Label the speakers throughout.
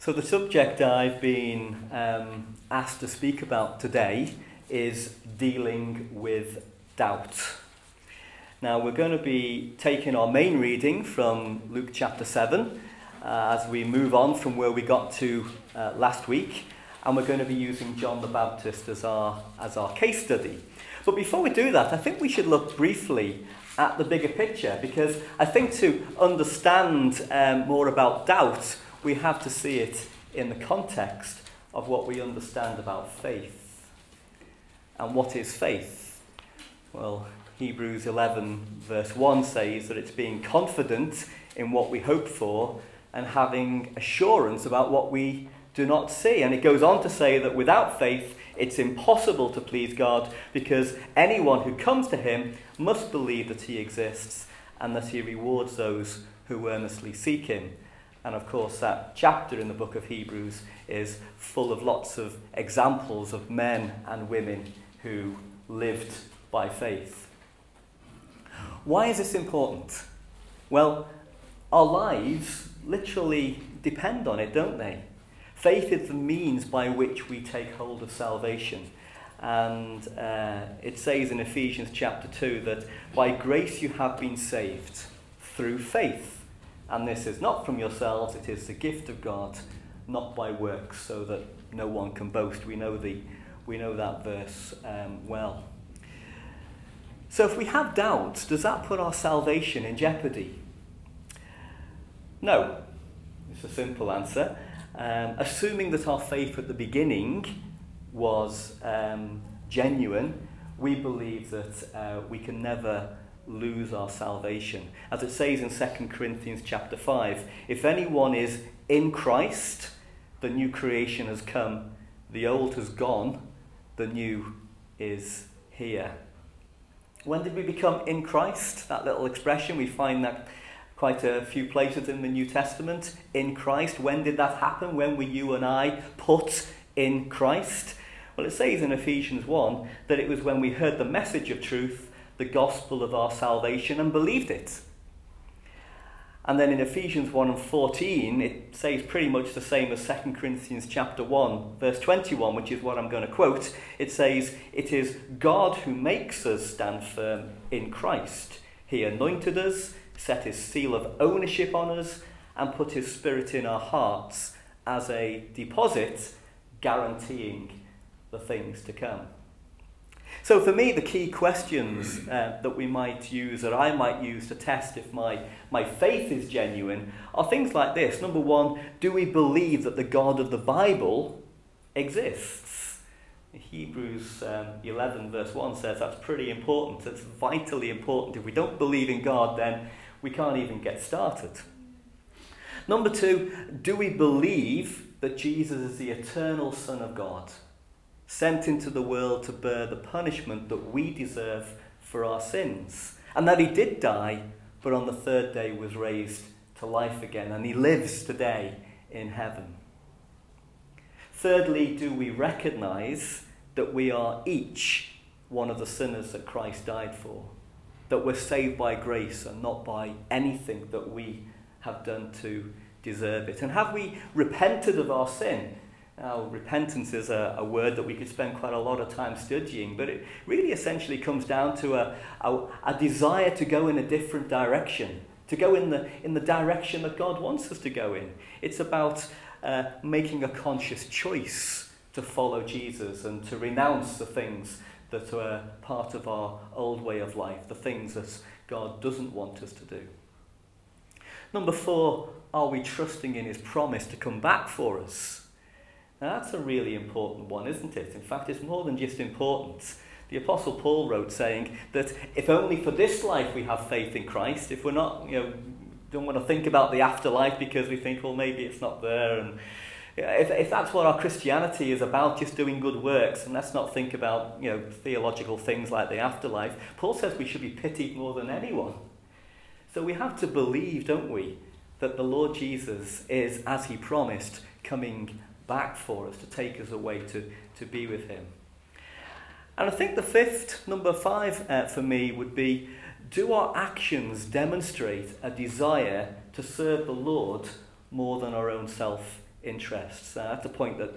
Speaker 1: So, the subject I've been um, asked to speak about today is dealing with doubt. Now, we're going to be taking our main reading from Luke chapter 7 uh, as we move on from where we got to uh, last week, and we're going to be using John the Baptist as our, as our case study. But before we do that, I think we should look briefly at the bigger picture because I think to understand um, more about doubt, we have to see it in the context of what we understand about faith. And what is faith? Well, Hebrews 11, verse 1 says that it's being confident in what we hope for and having assurance about what we do not see. And it goes on to say that without faith, it's impossible to please God because anyone who comes to him must believe that he exists and that he rewards those who earnestly seek him. And of course, that chapter in the book of Hebrews is full of lots of examples of men and women who lived by faith. Why is this important? Well, our lives literally depend on it, don't they? Faith is the means by which we take hold of salvation. And uh, it says in Ephesians chapter 2 that by grace you have been saved through faith. And this is not from yourselves, it is the gift of God, not by works, so that no one can boast. We know, the, we know that verse um, well. So if we have doubts, does that put our salvation in jeopardy? No. It's a simple answer. Um, assuming that our faith at the beginning was um, genuine, we believe that uh, we can never lose our salvation. As it says in 2 Corinthians chapter 5, if anyone is in Christ, the new creation has come, the old has gone, the new is here. When did we become in Christ? That little expression, we find that quite a few places in the New Testament. In Christ. When did that happen? When were you and I put in Christ? Well, it says in Ephesians 1 that it was when we heard the message of truth the gospel of our salvation and believed it. And then in Ephesians 1 and 14, it says pretty much the same as 2 Corinthians chapter 1, verse 21, which is what I'm going to quote. It says, It is God who makes us stand firm in Christ. He anointed us, set his seal of ownership on us, and put his spirit in our hearts as a deposit, guaranteeing the things to come. So, for me, the key questions uh, that we might use, or I might use to test if my, my faith is genuine, are things like this. Number one, do we believe that the God of the Bible exists? Hebrews um, 11, verse 1 says that's pretty important. It's vitally important. If we don't believe in God, then we can't even get started. Number two, do we believe that Jesus is the eternal Son of God? Sent into the world to bear the punishment that we deserve for our sins. And that he did die, but on the third day was raised to life again, and he lives today in heaven. Thirdly, do we recognize that we are each one of the sinners that Christ died for? That we're saved by grace and not by anything that we have done to deserve it? And have we repented of our sin? Now, repentance is a, a, word that we could spend quite a lot of time studying, but it really essentially comes down to a, a, a, desire to go in a different direction, to go in the, in the direction that God wants us to go in. It's about uh, making a conscious choice to follow Jesus and to renounce the things that are part of our old way of life, the things that God doesn't want us to do. Number four, are we trusting in his promise to come back for us? Now, that's a really important one, isn't it? In fact, it's more than just important. The Apostle Paul wrote saying that if only for this life we have faith in Christ, if we're not, you know, don't want to think about the afterlife because we think, well, maybe it's not there. And if, if that's what our Christianity is about, just doing good works, and let's not think about, you know, theological things like the afterlife, Paul says we should be pitied more than anyone. So we have to believe, don't we, that the Lord Jesus is, as he promised, coming back for us, to take us away to, to be with Him. And I think the fifth, number five uh, for me, would be do our actions demonstrate a desire to serve the Lord more than our own self interests. Uh, that's a point that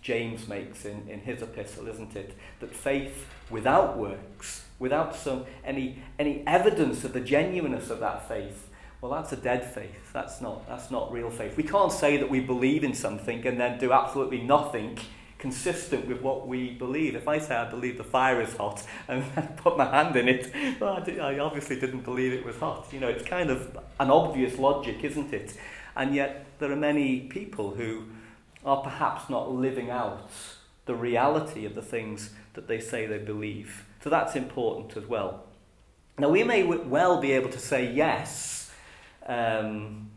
Speaker 1: James makes in, in his epistle, isn't it? That faith without works, without some any any evidence of the genuineness of that faith, well, that's a dead faith. That's not that's not real faith. We can't say that we believe in something and then do absolutely nothing consistent with what we believe. If I say I believe the fire is hot and put my hand in it, well, I, did, I obviously didn't believe it was hot. You know, it's kind of an obvious logic, isn't it? And yet there are many people who are perhaps not living out the reality of the things that they say they believe. So that's important as well. Now, we may well be able to say yes um,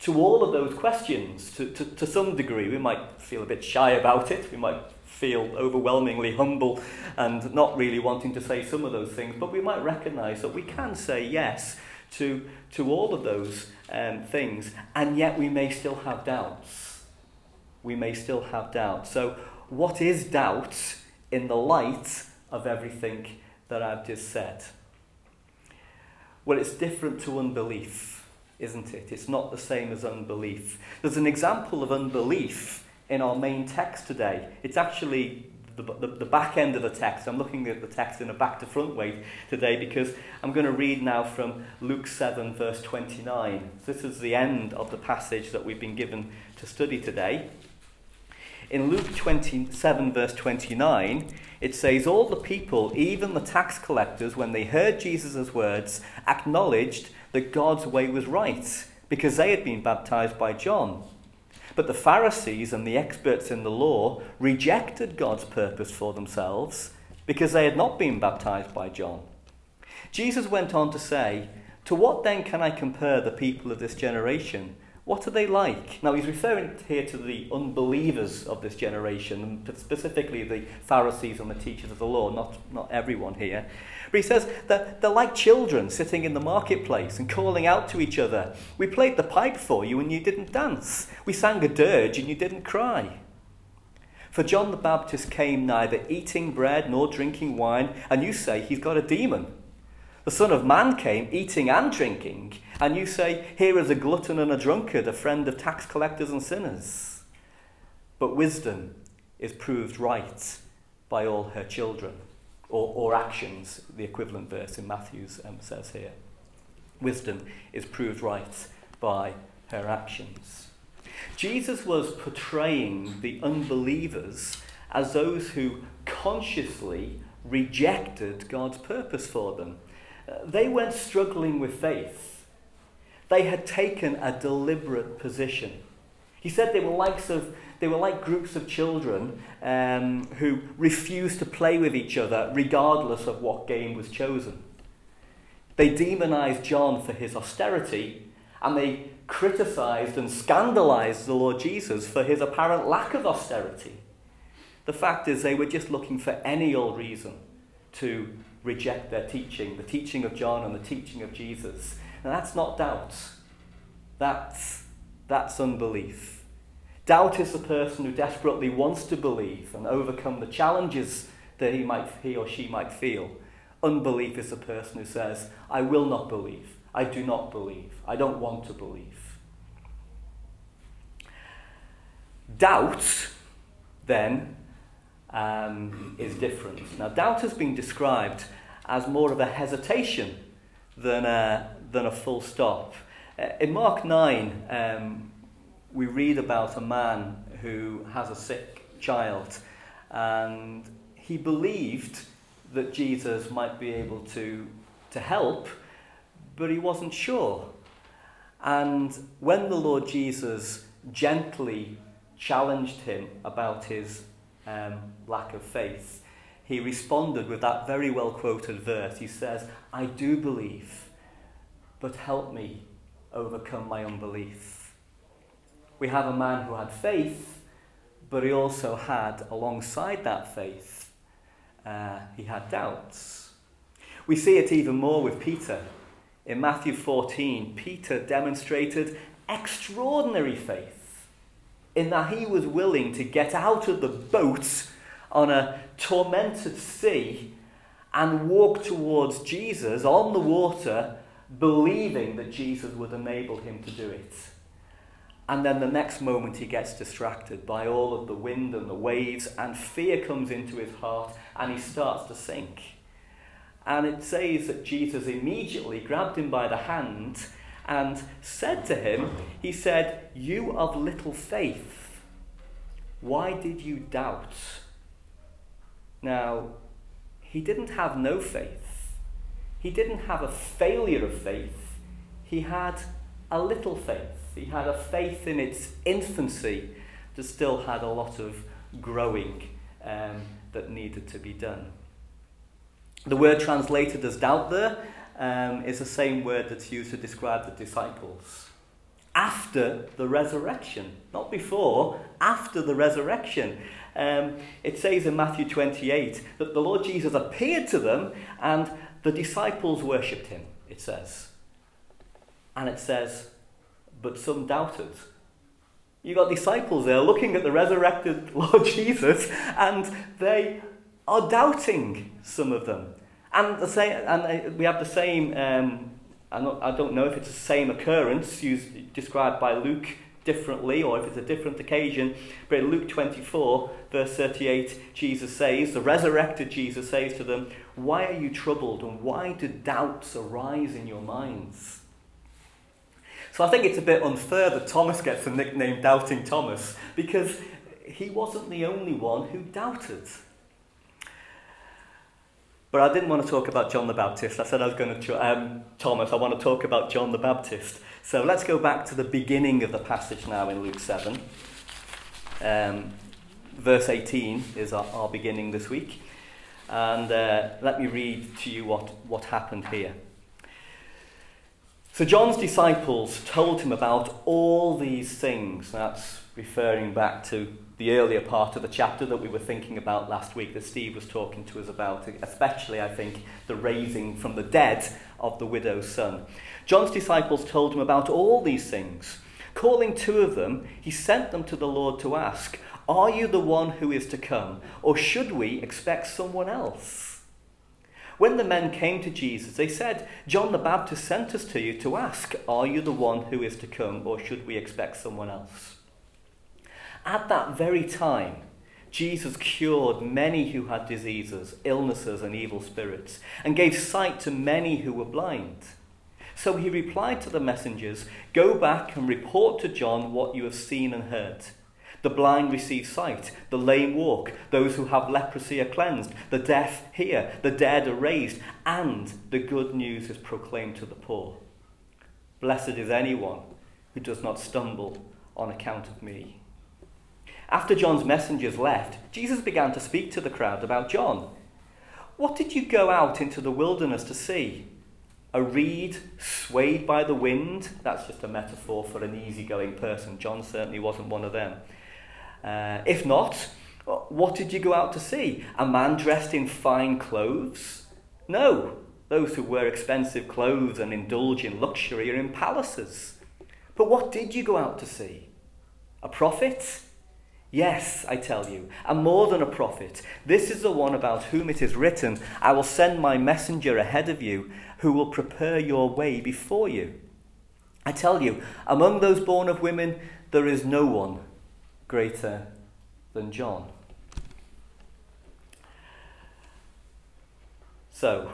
Speaker 1: to all of those questions to, to, to some degree. We might feel a bit shy about it, we might feel overwhelmingly humble and not really wanting to say some of those things, but we might recognize that we can say yes to, to all of those um, things, and yet we may still have doubts we may still have doubt. So, what is doubt in the light of everything that I've just said? Well, it's different to unbelief, isn't it? It's not the same as unbelief. There's an example of unbelief in our main text today. It's actually the, the, the, back end of the text. I'm looking at the text in a back to front way today because I'm going to read now from Luke 7, verse 29. This is the end of the passage that we've been given to study today. In Luke 27, verse 29, it says, All the people, even the tax collectors, when they heard Jesus' words, acknowledged that God's way was right, because they had been baptized by John. But the Pharisees and the experts in the law rejected God's purpose for themselves, because they had not been baptized by John. Jesus went on to say, To what then can I compare the people of this generation? What are they like? Now, he's referring here to the unbelievers of this generation, specifically the Pharisees and the teachers of the law, not, not everyone here. But he says that they're like children sitting in the marketplace and calling out to each other. We played the pipe for you and you didn't dance. We sang a dirge and you didn't cry. For John the Baptist came neither eating bread nor drinking wine, and you say he's got a demon. The Son of Man came eating and drinking, and you say, Here is a glutton and a drunkard, a friend of tax collectors and sinners. But wisdom is proved right by all her children, or, or actions, the equivalent verse in Matthew's um, says here. Wisdom is proved right by her actions. Jesus was portraying the unbelievers as those who consciously rejected God's purpose for them. Uh, they weren't struggling with faith, they had taken a deliberate position. He said they were likes of they were like groups of children um, who refused to play with each other regardless of what game was chosen. They demonized John for his austerity and they criticized and scandalized the Lord Jesus for his apparent lack of austerity. The fact is, they were just looking for any old reason to reject their teaching, the teaching of John and the teaching of Jesus. And that's not doubt. That's, that's unbelief. Doubt is the person who desperately wants to believe and overcome the challenges that he, might, he or she might feel. Unbelief is the person who says, I will not believe. I do not believe. I don't want to believe. Doubt, then, um, is different. Now, doubt has been described as more of a hesitation than a, than a full stop. Uh, in Mark 9, um, we read about a man who has a sick child, and he believed that Jesus might be able to, to help, but he wasn't sure. And when the Lord Jesus gently challenged him about his um, lack of faith, he responded with that very well quoted verse. He says, I do believe, but help me overcome my unbelief. We have a man who had faith, but he also had, alongside that faith, uh, he had doubts. We see it even more with Peter. In Matthew 14, Peter demonstrated extraordinary faith in that he was willing to get out of the boat on a tormented sea and walk towards Jesus on the water, believing that Jesus would enable him to do it. And then the next moment he gets distracted by all of the wind and the waves, and fear comes into his heart, and he starts to sink. And it says that Jesus immediately grabbed him by the hand and said to him, He said, You of little faith, why did you doubt? Now, he didn't have no faith. He didn't have a failure of faith. He had a little faith. He had a faith in its infancy that still had a lot of growing um, that needed to be done. The word translated as doubt there um, is the same word that's used to describe the disciples. After the resurrection, not before, after the resurrection. Um, it says in Matthew 28 that the Lord Jesus appeared to them and the disciples worshipped him, it says. And it says, but some doubted. You got disciples there looking at the resurrected Lord Jesus, and they are doubting. Some of them, and the same, and we have the same. Um, not, I don't know if it's the same occurrence used, described by Luke differently or if it's a different occasion. But in Luke 24, verse 38, Jesus says, the resurrected Jesus says to them, Why are you troubled and why do doubts arise in your minds? So I think it's a bit unfair that Thomas gets the nickname Doubting Thomas because he wasn't the only one who doubted. But I didn't want to talk about John the Baptist. I said I was going to, um, Thomas, I want to talk about John the Baptist. So let's go back to the beginning of the passage now in Luke 7. Um, verse 18 is our, our beginning this week. And uh, let me read to you what, what happened here. So John's disciples told him about all these things. That's referring back to the earlier part of the chapter that we were thinking about last week that Steve was talking to us about, especially, I think, the raising from the dead of the widow's son. John's disciples told him about all these things. Calling two of them, he sent them to the Lord to ask, Are you the one who is to come, or should we expect someone else? When the men came to Jesus, they said, John the Baptist sent us to you to ask, Are you the one who is to come, or should we expect someone else? At that very time, Jesus cured many who had diseases, illnesses, and evil spirits, and gave sight to many who were blind. So he replied to the messengers, Go back and report to John what you have seen and heard. The blind receive sight, the lame walk, those who have leprosy are cleansed, the deaf hear, the dead are raised, and the good news is proclaimed to the poor. Blessed is anyone who does not stumble on account of me. After John's messengers left, Jesus began to speak to the crowd about John. What did you go out into the wilderness to see? A reed swayed by the wind? That's just a metaphor for an easygoing person. John certainly wasn't one of them. Uh, if not, what did you go out to see? A man dressed in fine clothes? No, those who wear expensive clothes and indulge in luxury are in palaces. But what did you go out to see? A prophet? Yes, I tell you, and more than a prophet. This is the one about whom it is written, I will send my messenger ahead of you, who will prepare your way before you. I tell you, among those born of women, there is no one greater than John. So,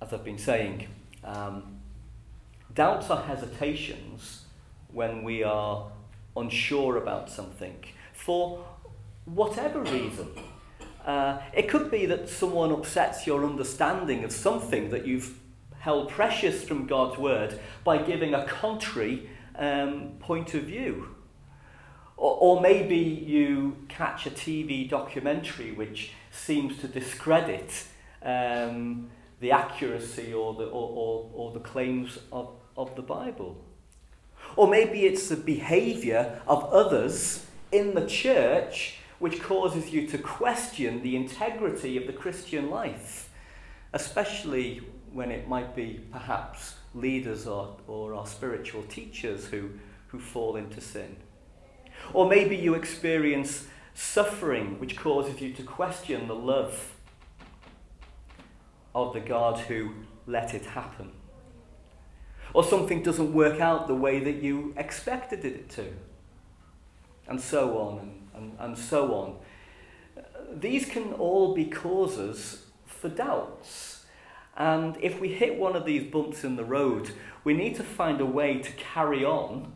Speaker 1: as I've been saying, um, doubts are hesitations when we are unsure about something for whatever reason. Uh, it could be that someone upsets your understanding of something that you've held precious from God's word by giving a contrary um, point of view. Or, or maybe you catch a TV documentary which seems to discredit um, the accuracy or the, or, or, or the claims of, of the Bible. Or maybe it's the behaviour of others in the church which causes you to question the integrity of the Christian life, especially when it might be perhaps leaders or, or our spiritual teachers who, who fall into sin. Or maybe you experience suffering which causes you to question the love of the God who let it happen. or something doesn't work out the way that you expected it to, and so on and, and, and so on. These can all be causes for doubts. And if we hit one of these bumps in the road, we need to find a way to carry on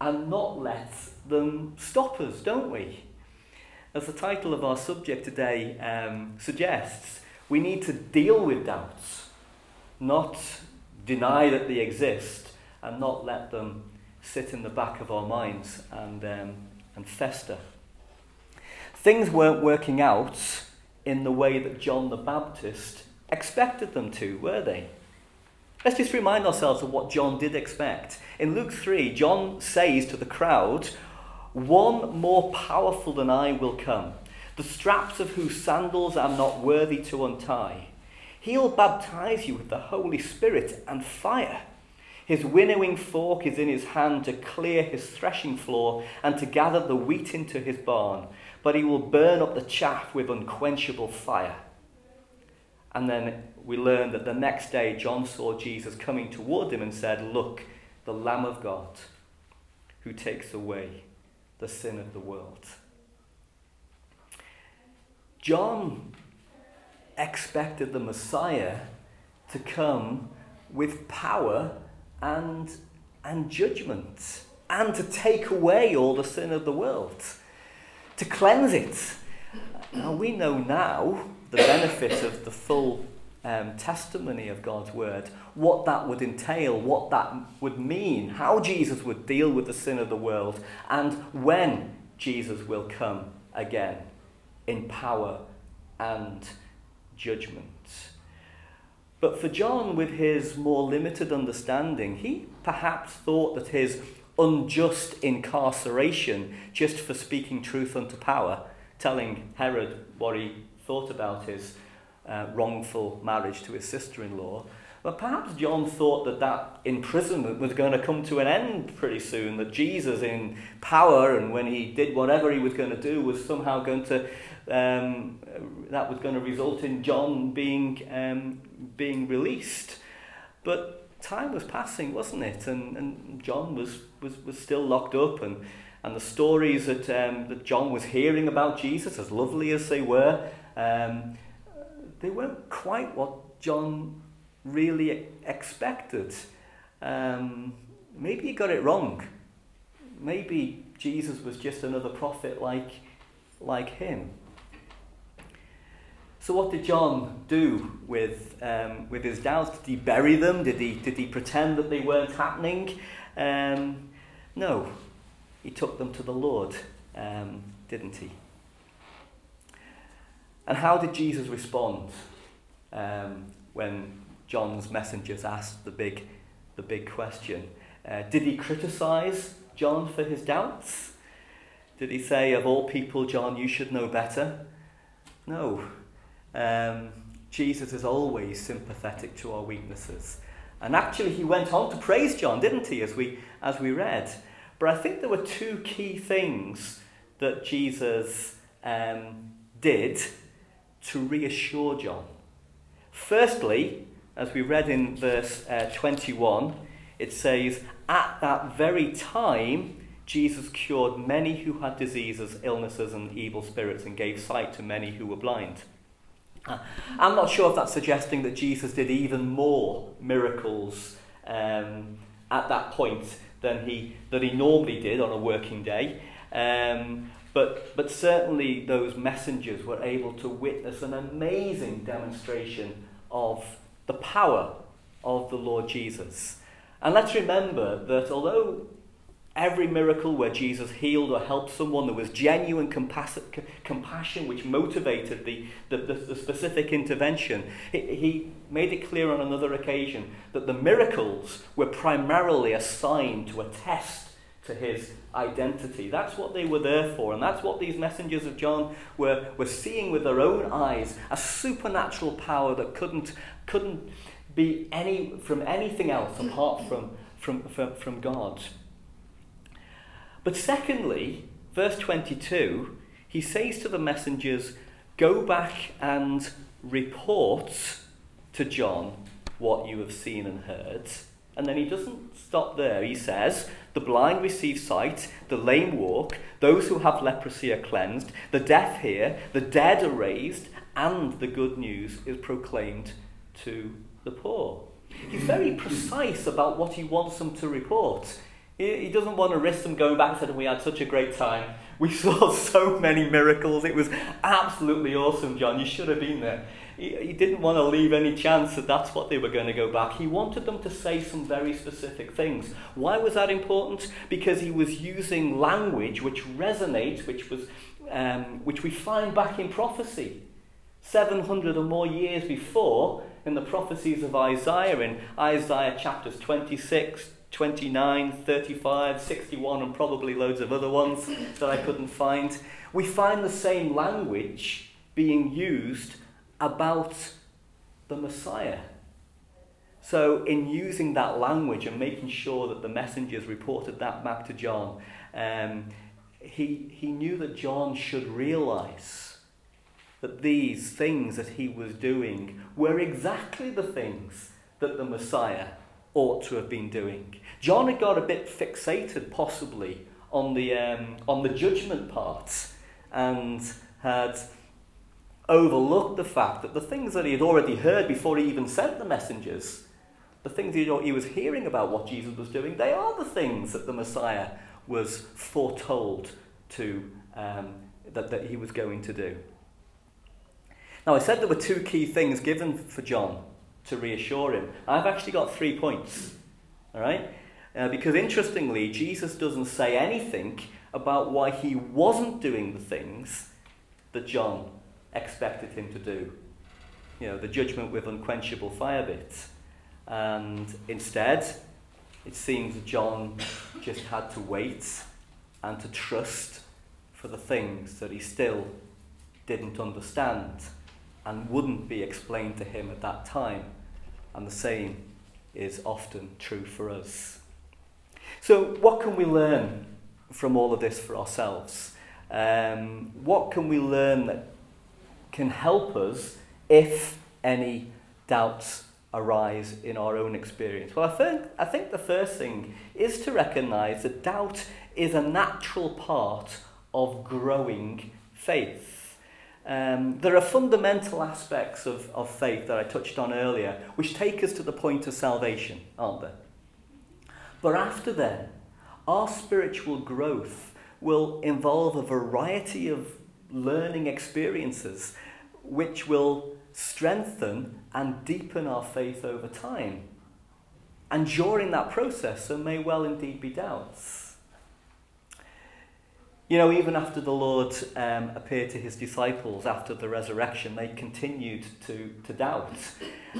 Speaker 1: and not let them stop us, don't we? As the title of our subject today um, suggests, we need to deal with doubts, not deny that they exist, and not let them sit in the back of our minds and, um, and fester. Things weren't working out in the way that John the Baptist expected them to, were they? Let's just remind ourselves of what John did expect. In Luke 3, John says to the crowd, One more powerful than I will come, the straps of whose sandals I'm not worthy to untie. He'll baptize you with the Holy Spirit and fire. His winnowing fork is in his hand to clear his threshing floor and to gather the wheat into his barn, but he will burn up the chaff with unquenchable fire. And then we learn that the next day John saw Jesus coming toward him and said, Look, the Lamb of God who takes away the sin of the world. John expected the Messiah to come with power and, and judgment and to take away all the sin of the world, to cleanse it. Now we know now the benefit of the full um, testimony of God's word, what that would entail, what that would mean, how Jesus would deal with the sin of the world, and when Jesus will come again in power and judgment. But for John, with his more limited understanding, he perhaps thought that his unjust incarceration, just for speaking truth unto power, telling Herod what he thought about his uh, wrongful marriage to his sister in law. But perhaps John thought that that imprisonment was going to come to an end pretty soon, that Jesus, in power, and when he did whatever he was going to do, was somehow going to, um, that was going to result in John being, um, being released. But time was passing, wasn't it? And, and John was, was, was still locked up, and, and the stories that, um, that John was hearing about Jesus, as lovely as they were, um, they weren't quite what John really expected. Um, maybe he got it wrong. Maybe Jesus was just another prophet like, like him. So what did John do with, um, with his doubts? Did he bury them? Did he, did he pretend that they weren't happening? Um, no, he took them to the Lord, um, didn't he? And how did Jesus respond um, when John's messengers asked the big, the big question? Uh, did he criticize John for his doubts? Did he say, of all people, John, you should know better? No. Um, Jesus is always sympathetic to our weaknesses. And actually, he went on to praise John, didn't he, as we, as we read? But I think there were two key things that Jesus um, did to reassure John. Firstly, as we read in verse uh, 21, it says, At that very time, Jesus cured many who had diseases, illnesses, and evil spirits, and gave sight to many who were blind. Uh, I'm not sure if that's suggesting that Jesus did even more miracles um, at that point than he, than he normally did on a working day. Um, but, but certainly those messengers were able to witness an amazing demonstration of the power of the Lord Jesus. And let's remember that although every miracle where Jesus healed or helped someone, there was genuine compassion which motivated the, the, the, the specific intervention. He, he made it clear on another occasion that the miracles were primarily assigned to attest to his identity. That's what they were there for, and that's what these messengers of John were, were seeing with their own eyes a supernatural power that couldn't, couldn't be any, from anything else apart from, from, from, from God. But secondly, verse 22, he says to the messengers, Go back and report to John what you have seen and heard. And then he doesn't stop there. He says, The blind receive sight, the lame walk, those who have leprosy are cleansed, the deaf hear, the dead are raised, and the good news is proclaimed to the poor. He's very precise about what he wants them to report. He, doesn't want to risk them going back and saying, We had such a great time. We saw so many miracles. It was absolutely awesome, John. You should have been there. He, didn't want to leave any chance that that's what they were going to go back. He wanted them to say some very specific things. Why was that important? Because he was using language which resonates, which, was, um, which we find back in prophecy. 700 or more years before, in the prophecies of Isaiah, in Isaiah chapters 26, 29, 35, 61, and probably loads of other ones that I couldn't find, we find the same language being used about the Messiah. So, in using that language and making sure that the messengers reported that back to John, um, he, he knew that John should realize that these things that he was doing were exactly the things that the Messiah ought to have been doing. John had got a bit fixated, possibly, on the, um, on the judgment part and had overlooked the fact that the things that he had already heard before he even sent the messengers, the things he, was hearing about what Jesus was doing, they are the things that the Messiah was foretold to, um, that, that he was going to do. Now, I said there were two key things given for John to reassure him. I've actually got three points. All right? Uh, because interestingly, Jesus doesn't say anything about why he wasn't doing the things that John expected him to do. You know, the judgment with unquenchable fire bits. And instead, it seems that John just had to wait and to trust for the things that he still didn't understand and wouldn't be explained to him at that time. And the same is often true for us. So, what can we learn from all of this for ourselves? Um, what can we learn that can help us if any doubts arise in our own experience? Well, I think, I think the first thing is to recognize that doubt is a natural part of growing faith. Um, there are fundamental aspects of, of faith that I touched on earlier, which take us to the point of salvation, aren't there? But after then, our spiritual growth will involve a variety of learning experiences which will strengthen and deepen our faith over time. And during that process, there may well indeed be doubts. You know, even after the Lord um, appeared to his disciples after the resurrection, they continued to, to doubt.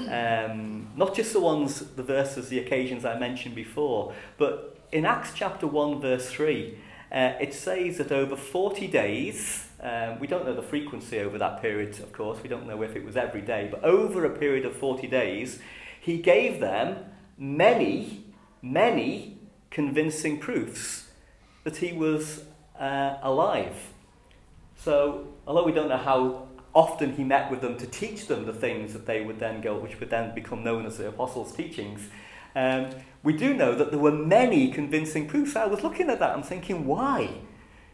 Speaker 1: Um, not just the ones, the verses, the occasions I mentioned before, but in Acts chapter 1, verse 3, uh, it says that over 40 days, um, we don't know the frequency over that period, of course, we don't know if it was every day, but over a period of 40 days, he gave them many, many convincing proofs that he was uh, alive. So, although we don't know how often he met with them to teach them the things that they would then go, which would then become known as the apostles' teachings, um, we do know that there were many convincing proofs. I was looking at that and thinking, why?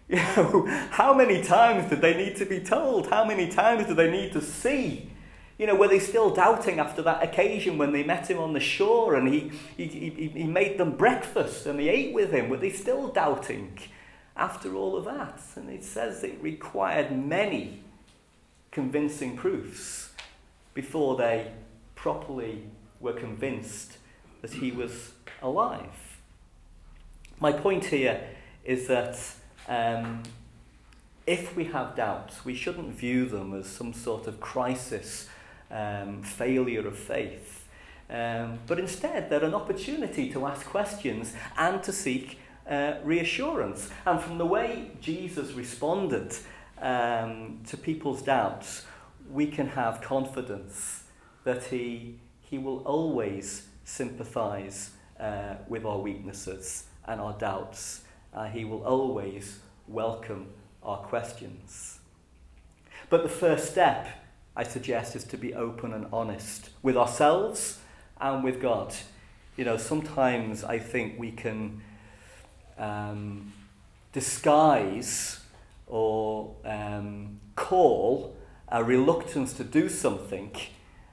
Speaker 1: You know, how many times did they need to be told? How many times do they need to see? You know, were they still doubting after that occasion when they met him on the shore and he, he, he, he made them breakfast and they ate with him? Were they still doubting? after all of that. And it says it required many convincing proofs before they properly were convinced that he was alive. My point here is that Um, if we have doubts, we shouldn't view them as some sort of crisis, um, failure of faith. Um, but instead, they're an opportunity to ask questions and to seek uh, reassurance. And from the way Jesus responded um, to people's doubts, we can have confidence that he, he will always sympathize uh, with our weaknesses and our doubts. Uh, he will always welcome our questions. But the first step, I suggest, is to be open and honest with ourselves and with God. you know, sometimes I think we can um, disguise or um, call a reluctance to do something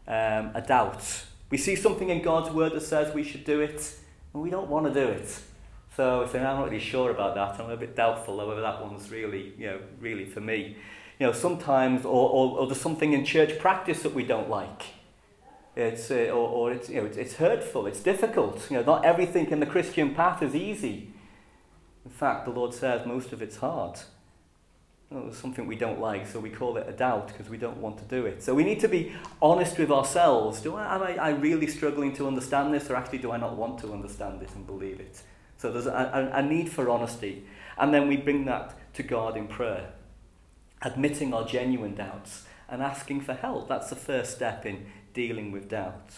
Speaker 1: um, a doubt. We see something in God's word that says we should do it, and we don't want to do it. So I'm not really sure about that. I'm a bit doubtful whether that one's really, you know, really for me. You know, sometimes, or, or, or there's something in church practice that we don't like. It's, uh, or, or it's, you know, it's, it's hurtful, it's difficult. You know, not everything in the Christian path is easy. In fact, the Lord says most of it's hard. You know, something we don't like, so we call it a doubt because we don't want to do it. So we need to be honest with ourselves. Do I, am I, I really struggling to understand this, or actually do I not want to understand it and believe it? So there's a, a, a need for honesty. And then we bring that to God in prayer, admitting our genuine doubts and asking for help. That's the first step in dealing with doubt.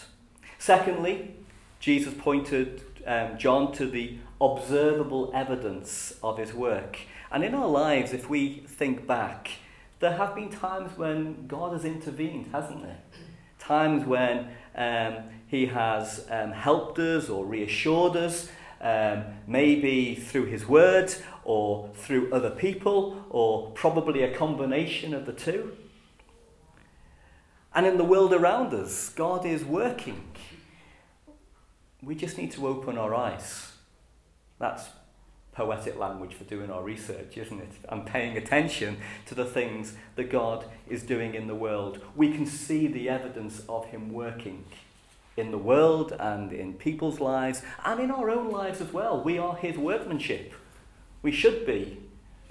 Speaker 1: Secondly, Jesus pointed um, John to the observable evidence of his work. And in our lives, if we think back, there have been times when God has intervened, hasn't there? Times when um, He has um, helped us or reassured us, um, maybe through His Word or through other people, or probably a combination of the two. And in the world around us, God is working. We just need to open our eyes. That's poetic language for doing our research, isn't it? And paying attention to the things that God is doing in the world. We can see the evidence of Him working in the world and in people's lives and in our own lives as well. We are His workmanship. We should be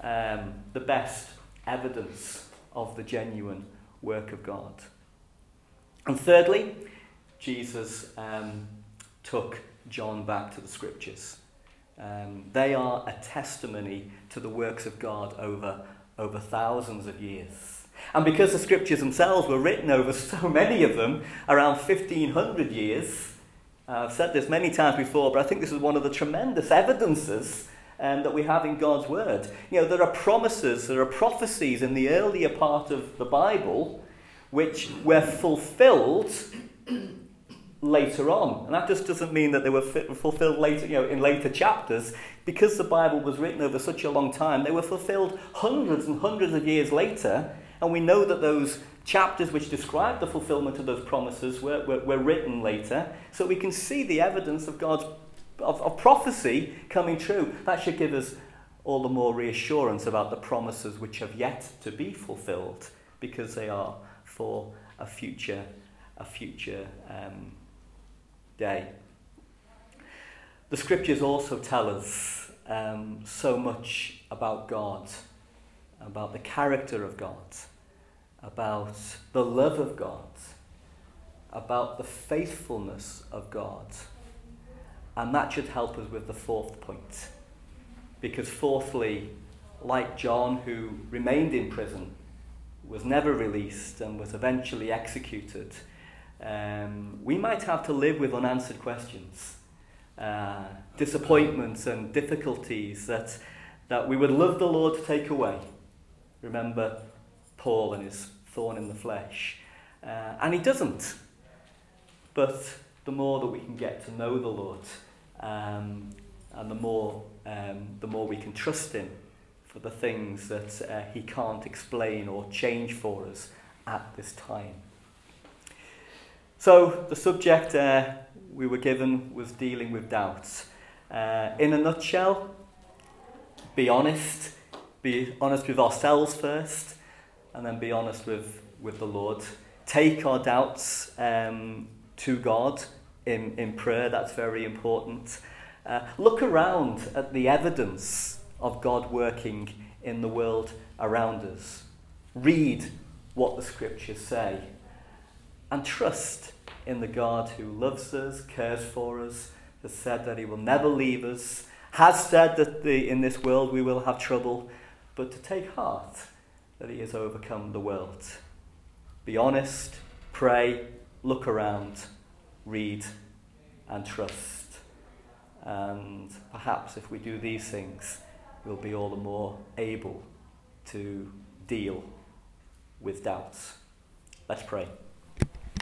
Speaker 1: um, the best evidence of the genuine work of God. And thirdly, Jesus um, took John back to the scriptures. Um, they are a testimony to the works of God over, over thousands of years. And because the scriptures themselves were written over so many of them, around 1500 years, uh, I've said this many times before, but I think this is one of the tremendous evidences um, that we have in God's Word. You know, there are promises, there are prophecies in the earlier part of the Bible which were fulfilled later on. And that just doesn't mean that they were fulfilled later, you know, in later chapters. Because the Bible was written over such a long time, they were fulfilled hundreds and hundreds of years later. And we know that those chapters which describe the fulfillment of those promises were, were, were written later. So we can see the evidence of God's of, of prophecy coming true. That should give us all the more reassurance about the promises which have yet to be fulfilled because they are for a future, a future um, day. The scriptures also tell us um, so much about God, about the character of God, about the love of God, about the faithfulness of God. And that should help us with the fourth point. Because, fourthly, like John, who remained in prison, was never released, and was eventually executed um, we might have to live with unanswered questions, uh, disappointments, and difficulties that, that we would love the Lord to take away. Remember Paul and his thorn in the flesh. Uh, and he doesn't. But the more that we can get to know the Lord, um, and the more, um, the more we can trust Him for the things that uh, He can't explain or change for us at this time. So, the subject uh, we were given was dealing with doubts. Uh, in a nutshell, be honest, be honest with ourselves first, and then be honest with, with the Lord. Take our doubts um, to God in, in prayer, that's very important. Uh, look around at the evidence of God working in the world around us. Read what the scriptures say and trust in the God who loves us, cares for us, has said that he will never leave us, has said that the, in this world we will have trouble, but to take heart that he has overcome the world. Be honest, pray, look around, read, and trust. And perhaps if we do these things, we'll be all the more able to deal with doubts. Let's pray.